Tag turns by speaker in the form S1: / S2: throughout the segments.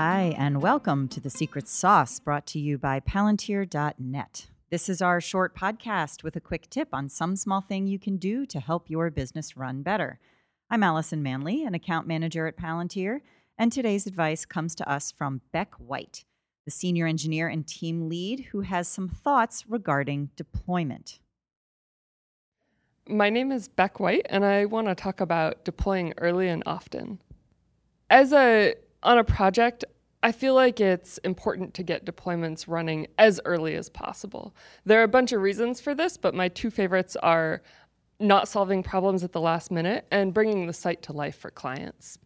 S1: Hi, and welcome to The Secret Sauce brought to you by Palantir.net. This is our short podcast with a quick tip on some small thing you can do to help your business run better. I'm Allison Manley, an account manager at Palantir, and today's advice comes to us from Bec White, the senior engineer and team lead who has some thoughts regarding deployment.
S2: My name is Bec White, and I want to talk about deploying early and often. As a on a project, I feel like it's important to get deployments running as early as possible. There are a bunch of reasons for this, but my two favorites are not solving problems at the last minute and bringing the site to life for clients.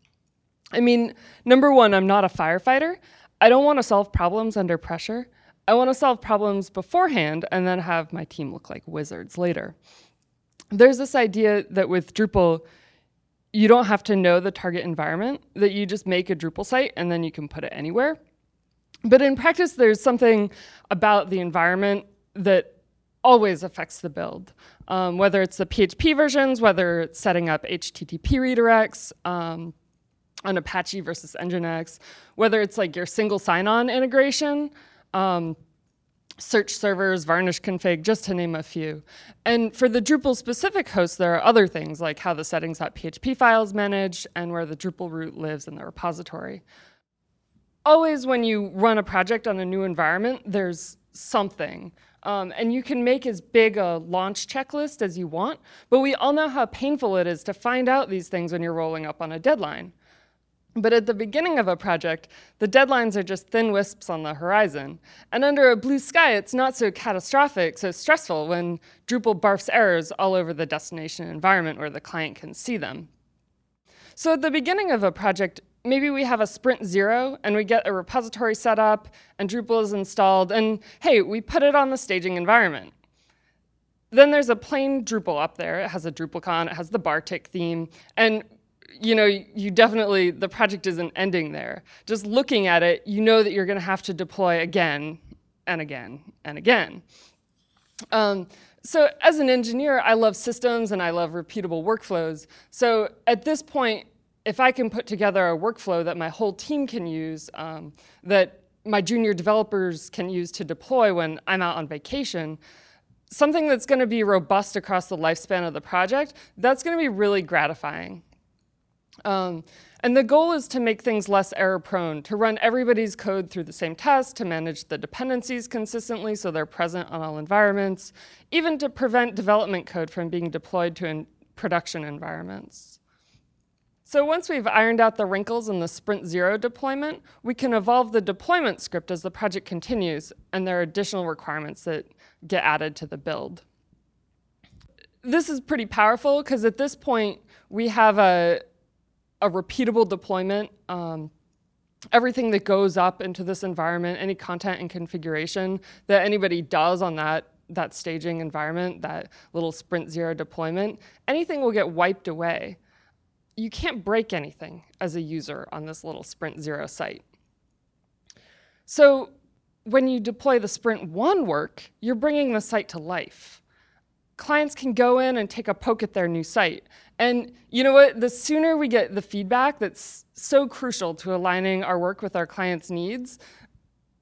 S2: I mean, number one, I'm not a firefighter. I don't want to solve problems under pressure. I want to solve problems beforehand and then have my team look like wizards later there's this idea that with Drupal, you don't have to know the target environment, that you just make a Drupal site and then you can put it anywhere. But in practice, there's something about the environment that always affects the build. Um, whether it's the PHP versions, whether it's setting up HTTP redirects um, on Apache versus Nginx, whether it's like your single sign-on integration, um, search servers, varnish config, just to name a few. And for the Drupal specific hosts, there are other things like how the settings.php files managed and where the Drupal root lives in the repository. Always when you run a project on a new environment, there's something. Um, and you can make as big a launch checklist as you want, but we all know how painful it is to find out these things when you're rolling up on a deadline. But at the beginning of a project, the deadlines are just thin wisps on the horizon. And under a blue sky, it's not so catastrophic, so stressful when Drupal barfs errors all over the destination environment where the client can see them. So at the beginning of a project, maybe we have a sprint zero and we get a repository set up and Drupal is installed, and hey, we put it on the staging environment. Then there's a plain Drupal up there. It has a DrupalCon, it has the Bartik theme, and you know, you definitely, the project isn't ending there. Just looking at it, you know that you're going to have to deploy again and again and again. Um, so as an engineer, I love systems and I love repeatable workflows. So at this point, if I can put together a workflow that my whole team can use, um, that my junior developers can use to deploy when I'm out on vacation, something that's going to be robust across the lifespan of the project, that's going to be really gratifying. Um, and the goal is to make things less error prone, to run everybody's code through the same test, to manage the dependencies consistently so they're present on all environments, even to prevent development code from being deployed to production environments. So once we've ironed out the wrinkles in the Sprint Zero deployment, we can evolve the deployment script as the project continues, and there are additional requirements that get added to the build. This is pretty powerful because at this point, we have a, a repeatable deployment. Um, everything that goes up into this environment, any content and configuration that anybody does on that that staging environment, that little sprint zero deployment, anything will get wiped away. You can't break anything as a user on this little sprint zero site. So when you deploy the sprint one work, you're bringing the site to life clients can go in and take a poke at their new site. And you know what? The sooner we get the feedback that's so crucial to aligning our work with our clients' needs,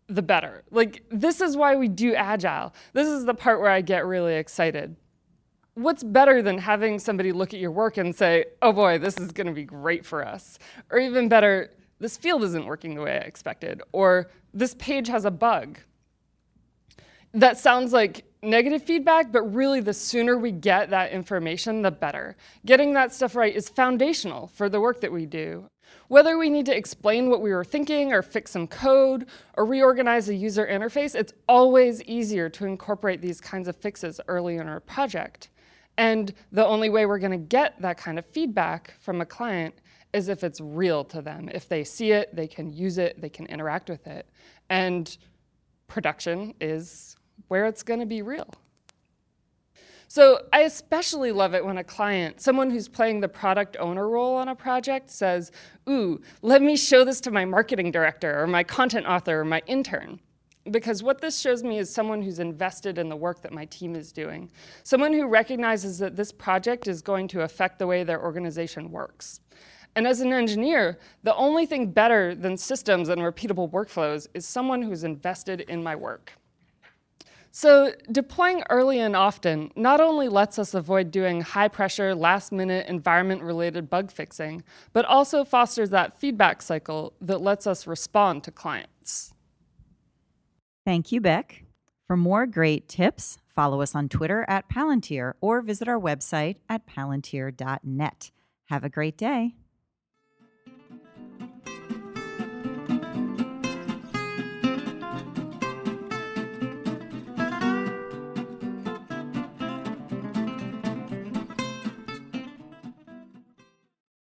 S2: the better. Like, this is why we do Agile. This is the part where I get really excited. What's better than having somebody look at your work and say, oh boy, this is going to be great for us? Or even better, this field isn't working the way I expected. Or this page has a bug. That sounds like negative feedback, but really the sooner we get that information, the better. Getting that stuff right is foundational for the work that we do. Whether we need to explain what we were thinking or fix some code or reorganize a user interface, it's always easier to incorporate these kinds of fixes early in our project. And the only way we're going to get that kind of feedback from a client is if it's real to them. If they see it, they can use it, they can interact with it. And production is where it's going to be real. So I especially love it when a client, someone who's playing the product owner role on a project, says, Ooh, let me show this to my marketing director or my content author or my intern. Because what this shows me is someone who's invested in the work that my team is doing, someone who recognizes that this project is going to affect the way their organization works. And as an engineer, the only thing better than systems and repeatable workflows is someone who's invested in my work. So, deploying early and often not only lets us avoid doing high pressure, last minute environment related bug fixing, but also fosters that feedback cycle that lets us respond to clients.
S1: Thank you, Bec. For more great tips, follow us on Twitter at Palantir or visit our website at palantir.net. Have a great day.